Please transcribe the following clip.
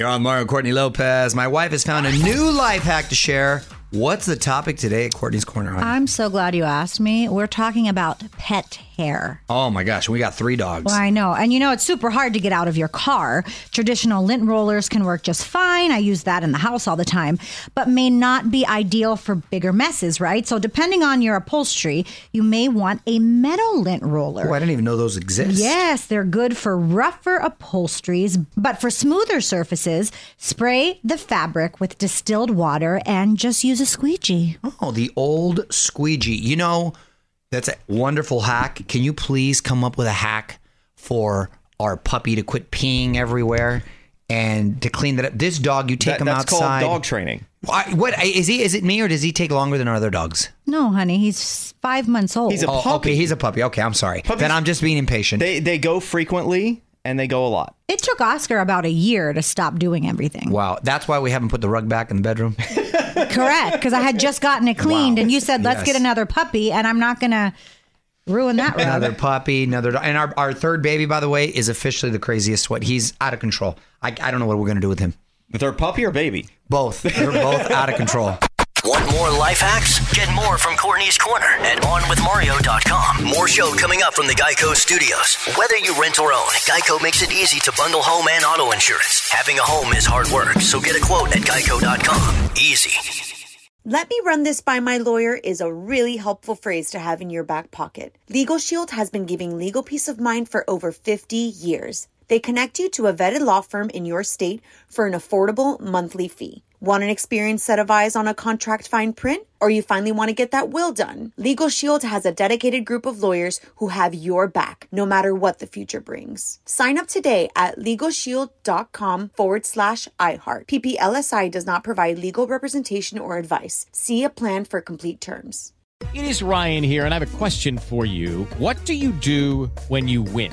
You're on Mario Courtney Lopez. My wife has found a new life hack to share. What's the topic today at Courtney's Corner? honey? I'm so glad you asked me. We're talking about pet hair. oh my gosh, we got three dogs. Well, I know. And you know, it's super hard to get out of your car. Traditional lint rollers can work just fine. I use that in the house all the time, but may not be ideal for bigger messes, right? So, depending on your upholstery, you may want a metal lint roller. Oh, I didn't even know those exist. Yes, they're good for rougher upholsteries, but for smoother surfaces, spray the fabric with distilled water and just use a squeegee. Oh, the old squeegee. You know, that's a wonderful hack. Can you please come up with a hack for our puppy to quit peeing everywhere and to clean that up? This dog, you take That- him that's outside. called dog training. Why- What is he? Is it me or does he take longer than our other dogs? No, honey, he's five months old. He's a Oh, puppy. okay, he's a puppy. Okay, I'm sorry. Puppies- then I'm just being impatient. They they go frequently and they go a lot. It took Oscar about a year to stop doing everything. wow, that's why we haven't put the rug back in the bedroom. Correct, because I had just gotten it cleaned, Wow. and you said let's Yes. get another puppy, and I'm not gonna ruin that rug. another puppy, another dog. And our, our third baby, by the way, is officially the craziest. What he's out of control. I, I don't know what we're gonna do with him. With their puppy or baby? Both. They're both out of control. Want more life hacks? Get more from Courtney's Corner at OnWithMario.com. More show coming up from the Geico Studios. Whether you rent or own, Geico makes it easy to bundle home and auto insurance. Having a home is hard work, so get a quote at Geico.com. Easy. Let me run this by my lawyer is a really helpful phrase to have in your back pocket. Legal Shield has been giving legal peace of mind for over 50 years. They connect you to a vetted law firm in your state for an affordable monthly fee. Want an experienced set of eyes on a contract fine print? Or you finally want to get that will done? Legal Shield has a dedicated group of lawyers who have your back, no matter what the future brings. Sign up today at LegalShield.com forward slash iHeart. PPLSI does not provide legal representation or advice. See a plan for complete terms. It is Ryan here, and I have a question for you. What do you do when you win?